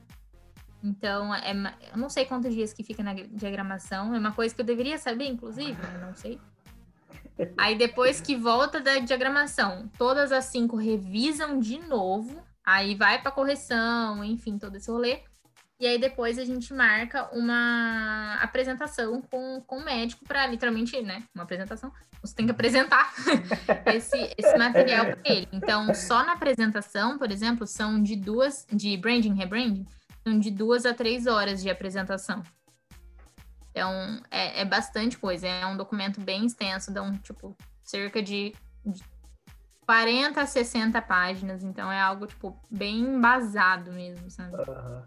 Então, é, eu não sei quantos dias que fica na diagramação. É uma coisa que eu deveria saber, inclusive, mas não sei. Aí depois que volta da diagramação, todas as cinco revisam de novo. Aí vai para correção, enfim, todo esse rolê. E aí depois a gente marca uma apresentação com, com o médico para literalmente, né? Uma apresentação. Você tem que apresentar esse, esse material para ele. Então, só na apresentação, por exemplo, são de duas, de branding, rebranding, de duas a três horas de apresentação. Então, é, é bastante coisa. É um documento bem extenso, dão, tipo, cerca de, de 40 a 60 páginas. Então, é algo, tipo, bem embasado mesmo, sabe? Ah,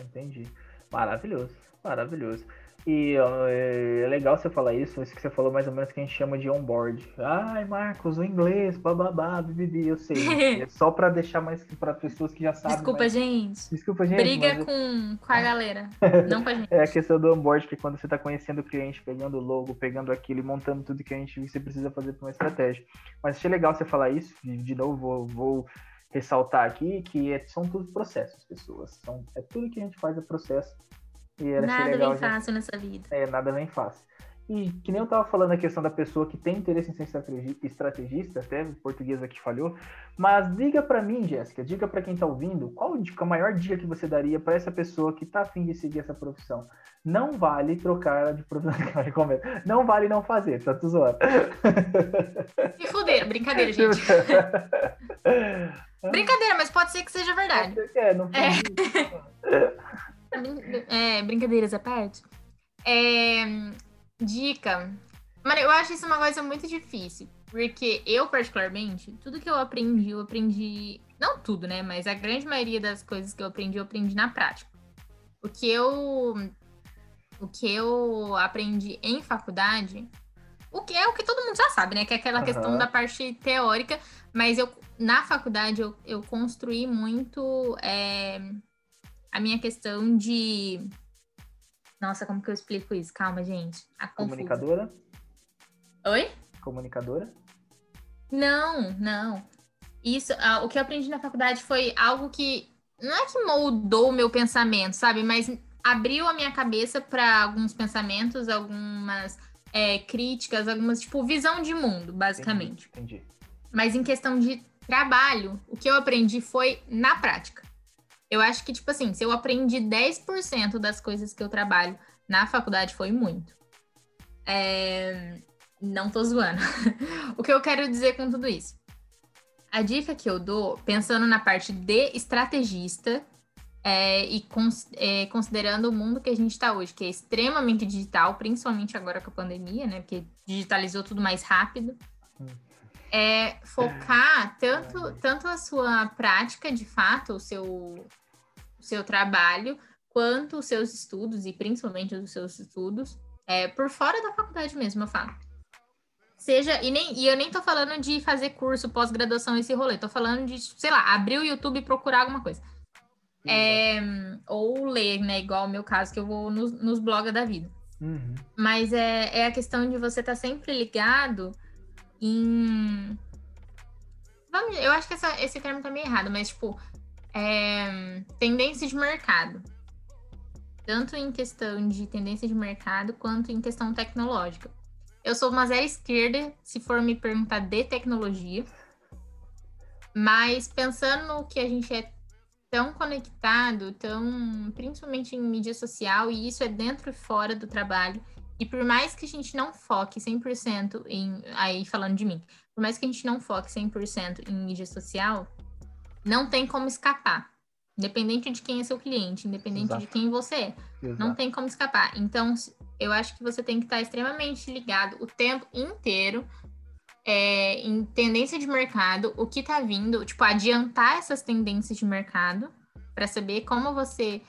Entendi. Maravilhoso, maravilhoso. E é legal você falar isso, isso que você falou mais ou menos que a gente chama de onboard. Ai, Marcos, o inglês, bababá, bibibi, eu sei. É só pra deixar mais para pessoas que já sabem. Desculpa, mas- gente. Desculpa, gente. Briga mas com, com a galera, não com a gente. É a questão do onboard, que é quando você está conhecendo o cliente, pegando o logo, pegando aquilo e montando tudo que a gente você precisa fazer para uma estratégia. Mas achei legal você falar isso, de, de novo, vou, vou ressaltar aqui que é- são tudo processos, pessoas. São, é tudo que a gente faz é processo. E era achei Nada legal vem fácil nessa vida. é, nada vem fácil. E que nem eu tava falando a questão da pessoa que tem interesse em ser estrategi- estrategista, até o português aqui falhou. Mas diga pra mim, Jéssica, diga pra quem tá ouvindo, qual a maior dica que você daria pra essa pessoa que tá afim de seguir essa profissão? Não vale trocar de profissão. Não vale não fazer, tá tu zoando. Se fuderam, brincadeira, gente. Brincadeira, mas pode ser que seja verdade. É, não É, brincadeiras à parte. É, dica. Mano, eu acho isso uma coisa muito difícil. Porque eu, particularmente, tudo que eu aprendi, eu aprendi. Não tudo, né? Mas a grande maioria das coisas que eu aprendi, eu aprendi na prática. O que eu. O que eu aprendi em faculdade. O que é o que todo mundo já sabe, né? Que é aquela Aham. questão da parte teórica. Mas eu, na faculdade, eu, eu construí muito. é, a minha questão de. Nossa, como que eu explico isso? Calma, gente. A confusa. Comunicadora? Oi? Comunicadora? Não, não. Isso, ah, o que eu aprendi na faculdade foi algo que não é que moldou o meu pensamento, sabe? Mas abriu a minha cabeça para alguns pensamentos, algumas é, críticas, algumas, tipo, visão de mundo, basicamente. Entendi. Mas em questão de trabalho, o que eu aprendi foi na prática. Eu acho que, tipo assim, se eu aprendi 10% das coisas que eu trabalho na faculdade, foi muito. É, Não tô zoando. o que eu quero dizer com tudo isso? A dica que eu dou, pensando na parte de estrategista é, e cons- é, considerando o mundo que a gente está hoje, que é extremamente digital, principalmente agora com a pandemia, né? Porque digitalizou tudo mais rápido. é focar tanto, tanto a sua prática, de fato, o seu, o seu trabalho, quanto os seus estudos, e principalmente os seus estudos, é, por fora da faculdade mesmo, eu falo. Seja, e, nem, e eu nem tô falando de fazer curso, pós-graduação, esse rolê, tô falando de, sei lá, abrir o YouTube e procurar alguma coisa. É, ou ler, né? Igual o meu caso, que eu vou nos, nos blogs da vida. Uhum. Mas é, é a questão de você estar tá sempre ligado em. Vamos, eu acho que essa, esse termo tá meio errado, mas tipo, é, tendência de mercado. Tanto em questão de tendência de mercado quanto em questão tecnológica. Eu sou uma zero esquerda, se for me perguntar de tecnologia. Mas pensando no que a gente é tão conectado, tão principalmente em mídia social, e isso é dentro e fora do trabalho. E por mais que a gente não foque 100% em aí falando de mim, por mais que a gente não foque 100% em mídia social, não tem como escapar. Independente de quem é seu cliente, independente Exato. de quem você é, Exato. não tem como escapar. Então, eu acho que você tem que estar extremamente ligado o tempo inteiro é, em tendência de mercado, o que está vindo, tipo, adiantar essas tendências de mercado para saber como você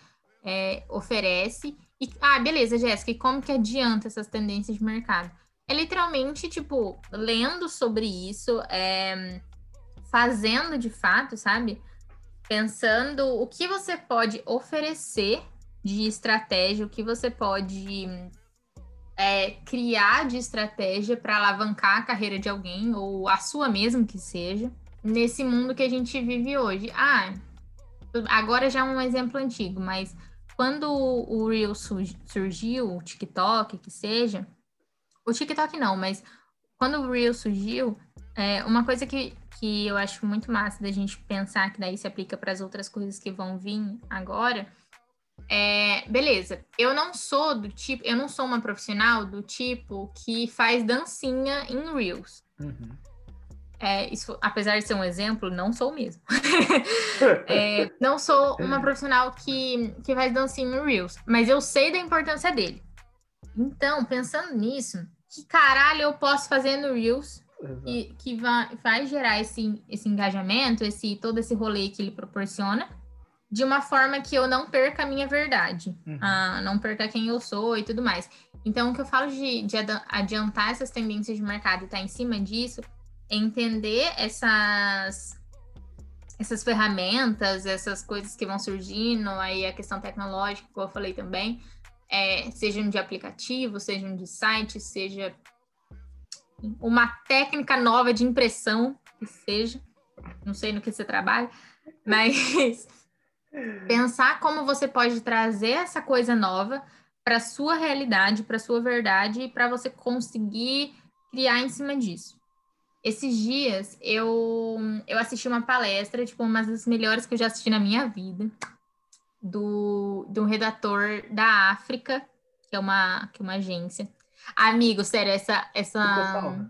é, oferece. E, ah, beleza, Jéssica, e como que adianta essas tendências de mercado? É literalmente, tipo, lendo sobre isso, é, fazendo de fato, sabe? Pensando o que você pode oferecer de estratégia, o que você pode é, criar de estratégia para alavancar a carreira de alguém, ou a sua mesmo que seja, nesse mundo que a gente vive hoje. Ah, agora já é um exemplo antigo, mas quando o Reel surgiu, o TikTok, que seja, o TikTok não, mas quando o Reel surgiu, é, uma coisa que, que eu acho muito massa da gente pensar, que daí se aplica para as outras coisas que vão vir agora, é, beleza, eu não sou do tipo, eu não sou uma profissional do tipo que faz dancinha em Reels. Uhum. É, isso, apesar de ser um exemplo, não sou mesmo. é, não sou uma profissional que, que faz dancinha em Reels, mas eu sei da importância dele. Então, pensando nisso, que caralho eu posso fazer no Reels e, que vai, vai gerar esse, esse engajamento, esse todo esse rolê que ele proporciona de uma forma que eu não perca a minha verdade, uhum. ah, não perca quem eu sou e tudo mais. Então, o que eu falo de, de adiantar essas tendências de mercado e estar tá em cima disso é entender essas, essas ferramentas, essas coisas que vão surgindo, aí a questão tecnológica, como eu falei também, é, sejam de aplicativo, sejam de site, seja uma técnica nova de impressão, que seja, não sei no que você trabalha, mas Pensar como você pode trazer essa coisa nova para sua realidade, para sua verdade e para você conseguir criar em cima disso. Esses dias eu eu assisti uma palestra, tipo, uma das melhores que eu já assisti na minha vida, do, do redator da África, que é uma, que é uma agência. Amigo, sério, essa. essa...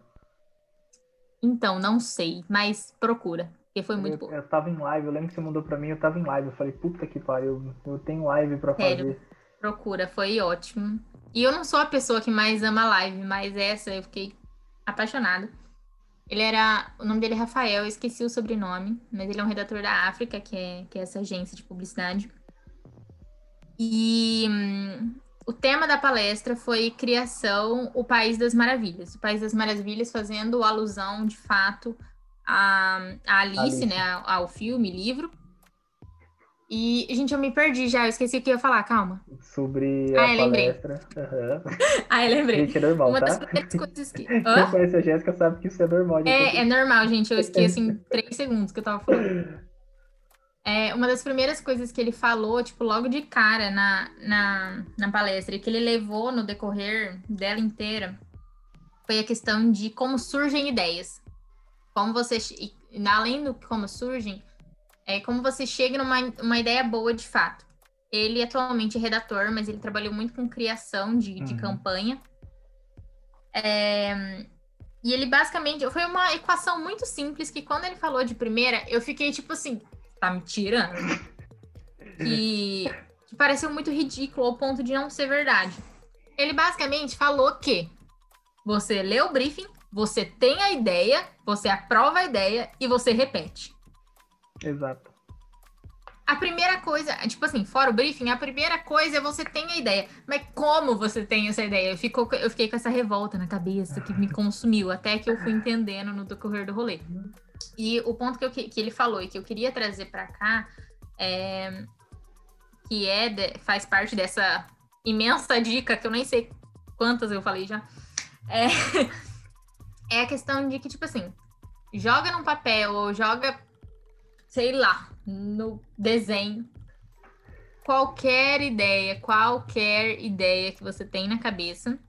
Então, não sei, mas procura. Porque foi muito eu, bom. Eu tava em live, eu lembro que você mandou pra mim, eu tava em live. Eu falei, puta que pariu, eu tenho live pra Sério, fazer. Procura, foi ótimo. E eu não sou a pessoa que mais ama live, mas essa eu fiquei apaixonada. Ele era. O nome dele é Rafael, eu esqueci o sobrenome, mas ele é um redator da África, que é, que é essa agência de publicidade. E hum, o tema da palestra foi Criação, o País das Maravilhas. O País das Maravilhas fazendo alusão, de fato, a, a Alice, Alice, né, ao filme, livro. E, gente, eu me perdi já, eu esqueci o que eu ia falar, calma. Sobre a ah, palestra. Uhum. ah, eu lembrei. Gente, é normal, Uma tá? das primeiras coisas que... Quem conhece a Jéssica sabe que isso é normal. É, é normal, gente, eu esqueço em três segundos que eu tava falando. É, uma das primeiras coisas que ele falou, tipo, logo de cara na, na, na palestra, e que ele levou no decorrer dela inteira, foi a questão de como surgem ideias como você, além do como surgem, é como você chega numa uma ideia boa de fato. Ele atualmente é redator, mas ele trabalhou muito com criação de, uhum. de campanha. É, e ele basicamente foi uma equação muito simples que quando ele falou de primeira, eu fiquei tipo assim, tá me tirando? que, que pareceu muito ridículo ao ponto de não ser verdade. Ele basicamente falou que você lê o briefing, Você tem a ideia, você aprova a ideia e você repete. Exato. A primeira coisa, tipo assim, fora o briefing, a primeira coisa é você tem a ideia. Mas como você tem essa ideia? Eu, fico, eu fiquei com essa revolta na cabeça que me consumiu, até que eu fui entendendo no decorrer do rolê. E o ponto que, eu, que ele falou e que eu queria trazer para cá é que é de, faz parte dessa imensa dica que eu nem sei quantas eu falei já. É, é a questão de que, tipo assim, joga num papel ou joga, sei lá, no desenho. Qualquer ideia, qualquer ideia que você tem na cabeça.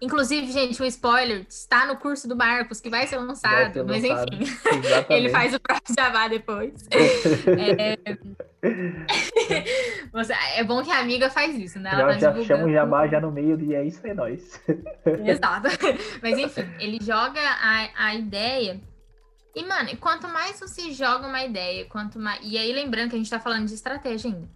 Inclusive, gente, um spoiler está no curso do Marcos, que vai ser lançado, vai ser mas lançado. enfim, ele faz o próprio Java depois. é... É bom que a amiga faz isso, né? Ela já, tá já chama o Jabá já no meio e é isso aí, nós. Exato. Mas enfim, ele joga a, a ideia e, mano, quanto mais você joga uma ideia, quanto mais. E aí, lembrando que a gente tá falando de estratégia ainda.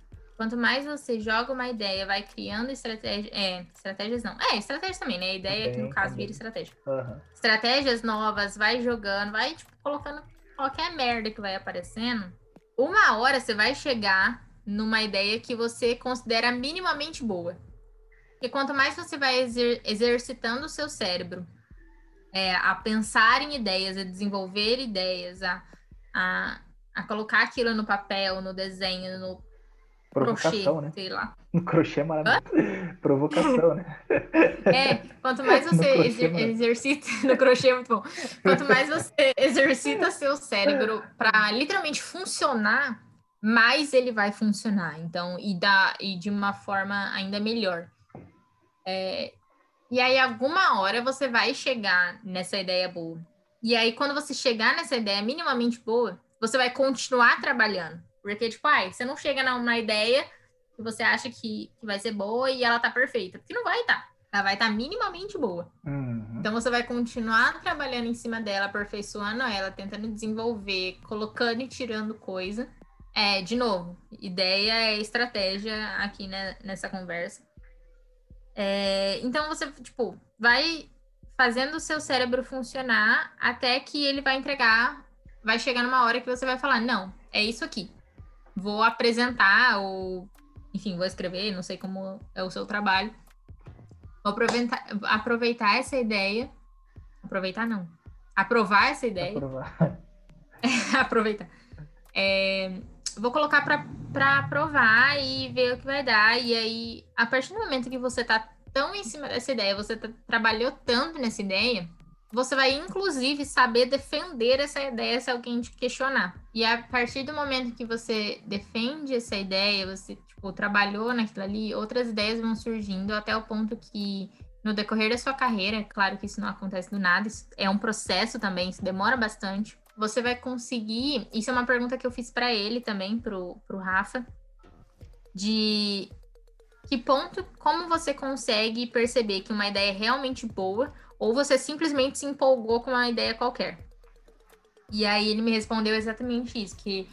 Quanto mais você joga uma ideia, vai criando estratégia. É, estratégias não. É, estratégias também, né? A ideia é que no caso vira estratégia. Uhum. Estratégias novas, vai jogando, vai, tipo, colocando qualquer merda que vai aparecendo. Uma hora você vai chegar numa ideia que você considera minimamente boa. Porque quanto mais você vai exer exercitando o seu cérebro é, a pensar em ideias, a desenvolver ideias, a, a, a colocar aquilo no papel, no desenho, no crochê, né? sei lá. No crochê é maravilhoso. Provocação, né? É, quanto mais você é exer exercita. No crochê é muito bom. Quanto mais você exercita seu cérebro para literalmente funcionar, mais ele vai funcionar. Então, e, da, e de uma forma ainda melhor. É, e aí, alguma hora, você vai chegar nessa ideia boa. E aí, quando você chegar nessa ideia minimamente boa, você vai continuar trabalhando. Porque, tipo, ai, você não chega numa ideia que você acha que, que vai ser boa e ela tá perfeita. Porque não vai estar. Tá. Ela vai estar tá minimamente boa. Uhum. Então, você vai continuar trabalhando em cima dela, aperfeiçoando ela, tentando desenvolver, colocando e tirando coisa. É, de novo, ideia é estratégia aqui né, nessa conversa. É, então você, tipo, vai fazendo o seu cérebro funcionar até que ele vai entregar, vai chegar numa hora que você vai falar, não, é isso aqui. Vou apresentar ou, enfim, vou escrever, não sei como é o seu trabalho. Vou aproveitar, aproveitar essa ideia. Aproveitar não. Aprovar essa ideia. Aprovar. aproveitar. É, vou colocar para provar e ver o que vai dar. E aí, a partir do momento que você tá tão em cima dessa ideia, você tá, trabalhou tanto nessa ideia, você vai inclusive saber defender essa ideia se alguém te questionar. E a partir do momento que você defende essa ideia, você tipo, trabalhou naquilo ali, outras ideias vão surgindo até o ponto que no decorrer da sua carreira, claro que isso não acontece do nada, isso é um processo também, isso demora bastante você vai conseguir. Isso é uma pergunta que eu fiz para ele também, pro, pro Rafa. De que ponto, como você consegue perceber que uma ideia é realmente boa, ou você simplesmente se empolgou com uma ideia qualquer? E aí ele me respondeu exatamente isso, que,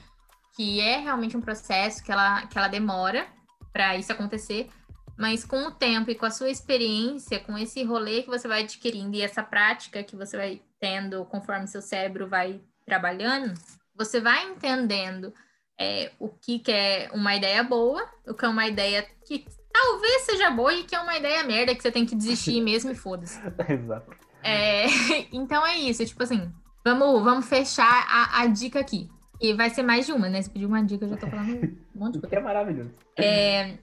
que é realmente um processo que ela, que ela demora para isso acontecer, mas com o tempo e com a sua experiência, com esse rolê que você vai adquirindo e essa prática que você vai tendo conforme seu cérebro vai trabalhando, você vai entendendo é, o que, que é uma ideia boa, o que é uma ideia que talvez seja boa e que é uma ideia merda que você tem que desistir mesmo e foda-se. Exato. É, então é isso, tipo assim, vamos, vamos fechar a, a dica aqui. E vai ser mais de uma, né? Se pedir uma dica, eu já tô falando um monte de coisa. Que é maravilhoso. É,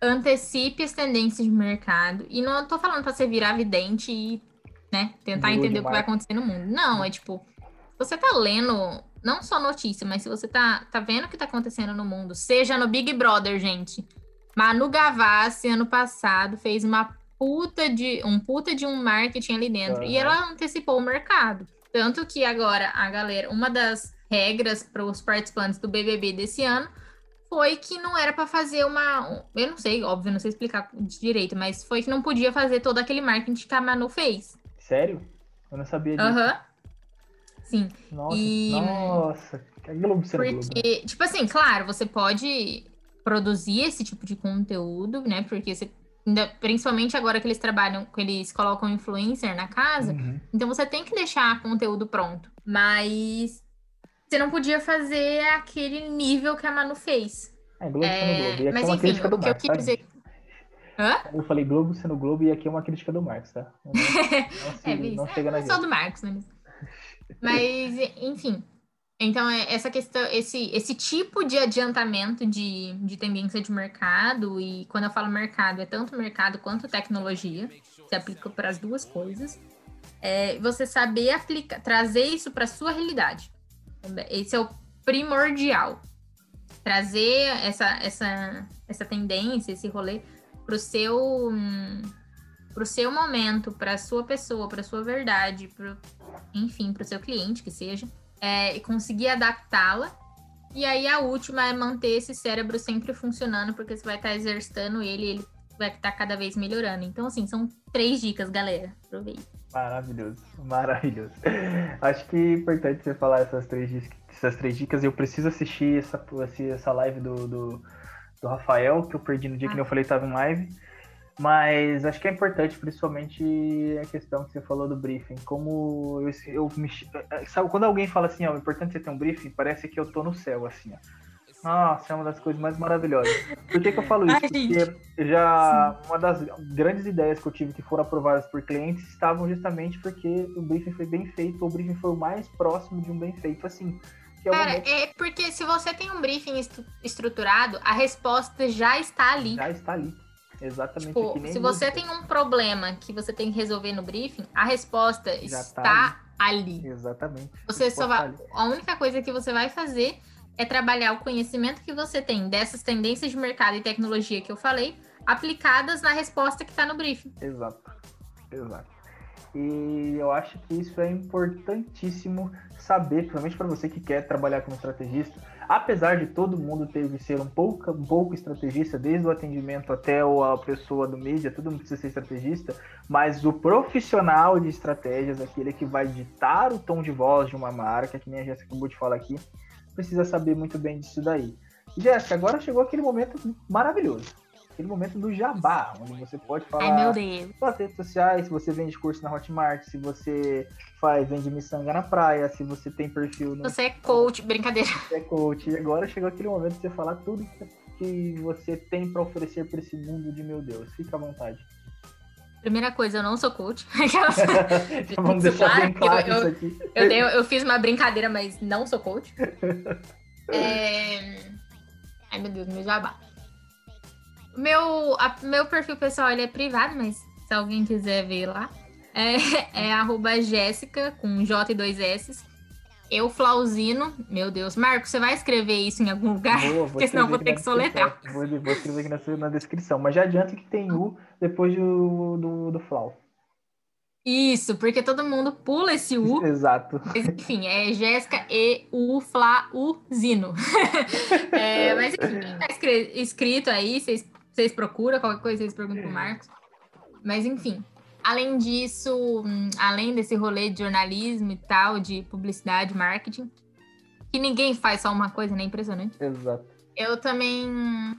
antecipe as tendências de mercado. E não tô falando para você virar vidente e né, tentar entender o que vai acontecer no mundo. Não, é tipo, você tá lendo não só notícia, mas se você tá, tá vendo o que tá acontecendo no mundo, seja no Big Brother, gente. Manu Gavassi, ano passado, fez uma puta de um puta de um marketing ali dentro. Uhum. E ela antecipou o mercado. Tanto que agora a galera, uma das regras para os participantes do BBB desse ano foi que não era para fazer uma. Eu não sei, óbvio, não sei explicar direito, mas foi que não podia fazer todo aquele marketing que a Manu fez. Sério? Eu não sabia disso. Aham. Uhum. Sim. Nossa, e... nossa. Globo Porque, Globo. tipo assim, claro, você pode produzir esse tipo de conteúdo, né? Porque você ainda- principalmente agora que eles trabalham, que eles colocam influencer na casa, Uhum. então você tem que deixar conteúdo pronto. Mas você não podia fazer aquele nível que a Manu fez. É, Globo sendo É, Globo. Mas é uma enfim, o que eu quis dizer. Hã? Eu falei Globo sendo Globo e aqui é uma crítica do Marx, tá? Não, não, se- É, não é, não só do Marcos, né? Mas, enfim. Então, é essa questão, esse, esse tipo de adiantamento de, de tendência de mercado, e quando eu falo mercado, é tanto mercado quanto tecnologia, se aplica para as duas coisas. É você saber aplicar, trazer isso para sua realidade. Esse é o primordial. Trazer essa, essa, essa tendência, esse rolê para o seu, pro seu momento, para sua pessoa, para sua verdade, pro, enfim, para o seu cliente que seja, é, e conseguir adaptá-la. E aí a última é manter esse cérebro sempre funcionando, porque você vai estar exercitando ele, e ele vai estar cada vez melhorando. Então, assim, são três dicas, galera. Aproveita. Maravilhoso, maravilhoso. Acho que é importante você falar essas três, dis- essas três dicas. Eu preciso assistir essa, essa live do, do, do Rafael, que eu perdi no dia que Ah. eu falei estava em live. Mas acho que é importante, principalmente a questão que você falou do briefing. Como eu, eu me. Sabe, quando alguém fala assim, ó, é importante você ter um briefing, parece que eu tô no céu, assim, ó. Nossa, é uma das coisas mais maravilhosas. Por que, que eu falo isso? Ai. Porque já uma das grandes ideias que eu tive que foram aprovadas por clientes estavam justamente porque o briefing foi bem feito, o briefing foi o mais próximo de um bem feito, assim. Que é Cara, momento é porque se você tem um briefing estru- estruturado, a resposta já está ali. já está ali. Exatamente. Tipo, se você tem um problema que você tem que resolver no briefing, a resposta Já está tá ali. Exatamente. Você só vai. ali. A única coisa que você vai fazer é trabalhar o conhecimento que você tem dessas tendências de mercado e tecnologia que eu falei, aplicadas na resposta que está no briefing. Exato. Exato. E eu acho que isso é importantíssimo saber, principalmente para você que quer trabalhar como estrategista. Apesar de todo mundo ter que ser um pouco, um pouco estrategista, desde o atendimento até a pessoa do mídia, todo mundo precisa ser estrategista, mas o profissional de estratégias, aquele que vai ditar o tom de voz de uma marca, que nem a Jéssica acabou de falar aqui, precisa saber muito bem disso daí. Jéssica, agora chegou aquele momento maravilhoso. Aquele momento do jabá, onde você pode falar Ai, meu Deus. suas redes sociais, se você vende curso na Hotmart, se você faz, vende miçanga na praia, se você tem perfil no Você é coach, brincadeira. é coach. Agora chegou aquele momento de você falar tudo que- você tem pra oferecer pra esse mundo de meu Deus. Fica à vontade. Primeira coisa, eu não sou coach. Vamos deixar bem Claro, eu- isso aqui. Eu, tenho- eu fiz uma brincadeira, mas não sou coach. É... Ai, meu Deus, meu jabá. Meu, a- meu perfil pessoal ele é privado, mas se alguém quiser ver lá, é, é arroba Jéssica, com J e dois S. Eu, Flauzino, meu Deus. Marcos, você vai escrever isso em algum lugar? Vou Porque senão vou ter que soletrar. Vou, vou escrever aqui na, na descrição. Mas já adianta que tem U depois do, do, do Flau. Isso, porque todo mundo pula esse U. Exato. Mas, enfim, é Jéssica e U Flauzino. é, mas enfim, tá escrito aí, vocês, vocês procuram, qualquer coisa vocês perguntam pro Marcos. Mas enfim, além disso, hum, além desse rolê de jornalismo e tal, de publicidade, marketing, que ninguém faz só uma coisa, né? Impressionante. Exato. Eu também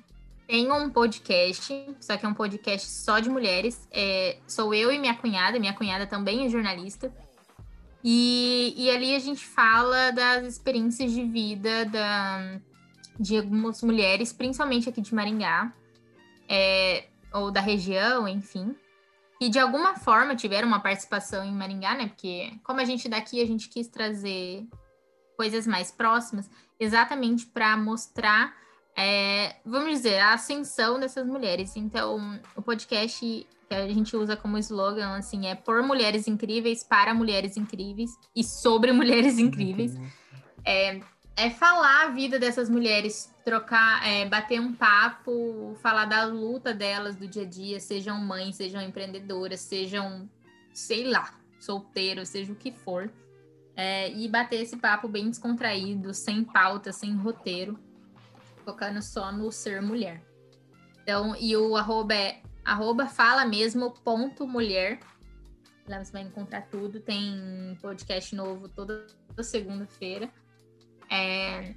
tenho um podcast, só que é um podcast só de mulheres. É, sou eu e minha cunhada, minha cunhada também é jornalista. E, e ali a gente fala das experiências de vida da, de algumas mulheres, principalmente aqui de Maringá, é, ou da região, enfim. E de alguma forma tiveram uma participação em Maringá, né? Porque como a gente daqui, a gente quis trazer coisas mais próximas, exatamente para mostrar é, vamos dizer, a ascensão dessas mulheres. Então, o podcast que a gente usa como slogan, assim, é por mulheres incríveis, para mulheres incríveis e sobre mulheres incríveis. É, é falar a vida dessas mulheres, trocar, é, bater um papo, falar da luta delas do dia a dia, sejam mães, sejam empreendedoras, sejam, sei lá, solteiros, seja o que for. É, e bater esse papo bem descontraído, sem pauta, sem roteiro focando só no ser mulher. Então, e o arroba é arroba fala mesmo ponto mulher. Lá você vai encontrar tudo. Tem podcast novo toda segunda-feira. É,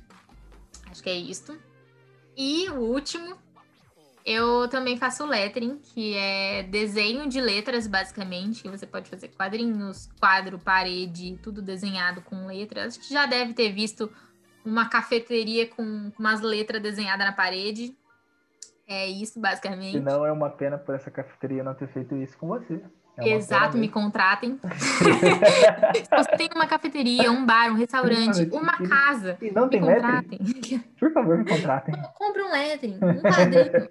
acho que é isto. E o último Eu também faço lettering, que é desenho de letras, basicamente. Você pode fazer quadrinhos, quadro, parede, tudo desenhado com letras. Acho que já deve ter visto uma cafeteria com, com umas letras desenhadas na parede. É isso, basicamente. Se não, é uma pena por essa cafeteria não ter feito isso com você. É Exato, me contratem. Se você tem uma cafeteria, um bar, um restaurante, uma casa, E não me tem lettering? contratem. Por favor, me contratem. Compre um lettering, um quadrinho.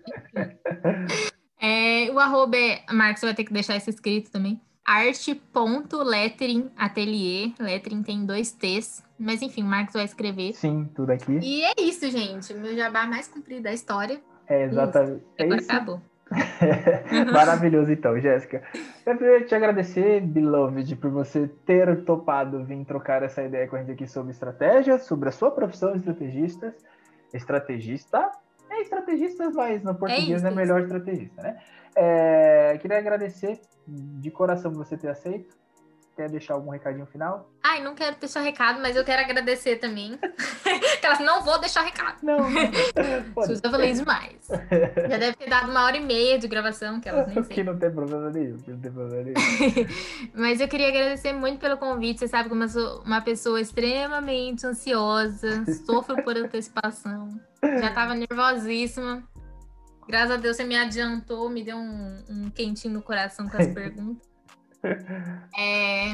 É, o arroba é. Marcos vai ter que deixar isso escrito também. Arte.lettering atelier. Lettering tem dois T's. Mas enfim, o Marcos vai escrever. Sim, tudo aqui. E é isso, gente. O meu jabá mais comprido da história. É exatamente. É Agora isso. acabou. Maravilhoso, então, Jéssica. Eu queria te agradecer, Beloved, por você ter topado vir trocar essa ideia com a gente aqui sobre estratégia, sobre a sua profissão de estrategista. Estrategista? É estrategista, mas no português é, isso. melhor estrategista, né? É, queria agradecer de coração você ter aceito. Quer deixar algum recadinho final? Ai, não quero deixar recado, mas eu quero agradecer também. Aquelas não vou deixar recado. Não, eu falei demais. Já deve ter dado uma hora e meia de gravação, que elas nem que sei. não tem problema nenhum. que Não tem problema nenhum. Mas eu queria agradecer muito pelo convite. Você sabe como eu sou uma pessoa extremamente ansiosa, sofro por antecipação. Já tava nervosíssima. Graças a Deus você me adiantou, me deu um, um quentinho no coração com as perguntas. É,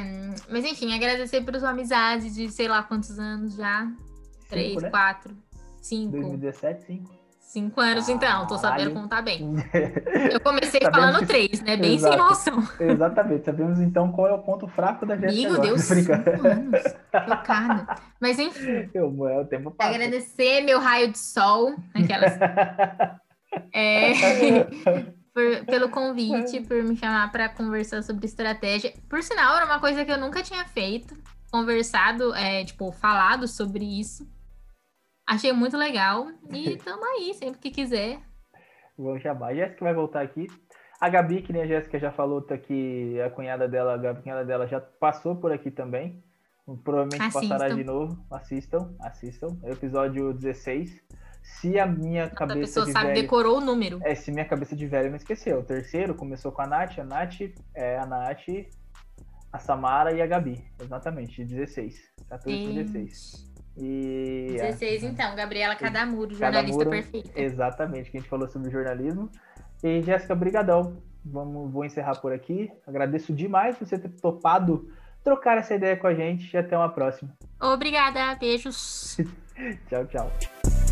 mas enfim, agradecer por sua amizade de sei lá quantos anos já. Três, Cinco, né? quatro, cinco. 2017, 5. Cinco anos, então, tô sabendo Caralho. contar bem. Eu comecei falando que- três, né? Bem sem Exato. noção. Exatamente. Sabemos então qual é o ponto fraco da Jéssica. Amigo, agora. deu Tô cinco anos. Mas enfim, Eu, é, o tempo passa. agradecer meu raio de sol, aquelas. É, por- pelo convite, por me chamar para conversar sobre estratégia. Por sinal, era uma coisa que eu nunca tinha feito, conversado, é, tipo, falado sobre isso. Achei muito legal. E tamo aí, sempre que quiser. Vamos chamar. A Jéssica vai voltar aqui. A Gabi, que nem a Jéssica já falou, tá aqui. A cunhada dela, a Gabi, a cunhada dela já passou por aqui também. Provavelmente Assistam. passará de novo. Assistam, assistam. É o episódio 16. Se a minha A cabeça pessoa de sabe, velho... decorou o número. É, se minha cabeça de velho não esqueceu. O terceiro começou com a Nath, a Nath, é, a Nath, a Samara e a Gabi. Exatamente, 16. 14 e 16. E. 16, então. Gabriela Cadamuro, Cada jornalista muro- perfeita. Exatamente, que a gente falou sobre jornalismo. E Jéssica, brigadão. Vamos, vou encerrar por aqui. Agradeço demais você ter topado trocar essa ideia com a gente e até uma próxima. Obrigada, beijos. Tchau, tchau.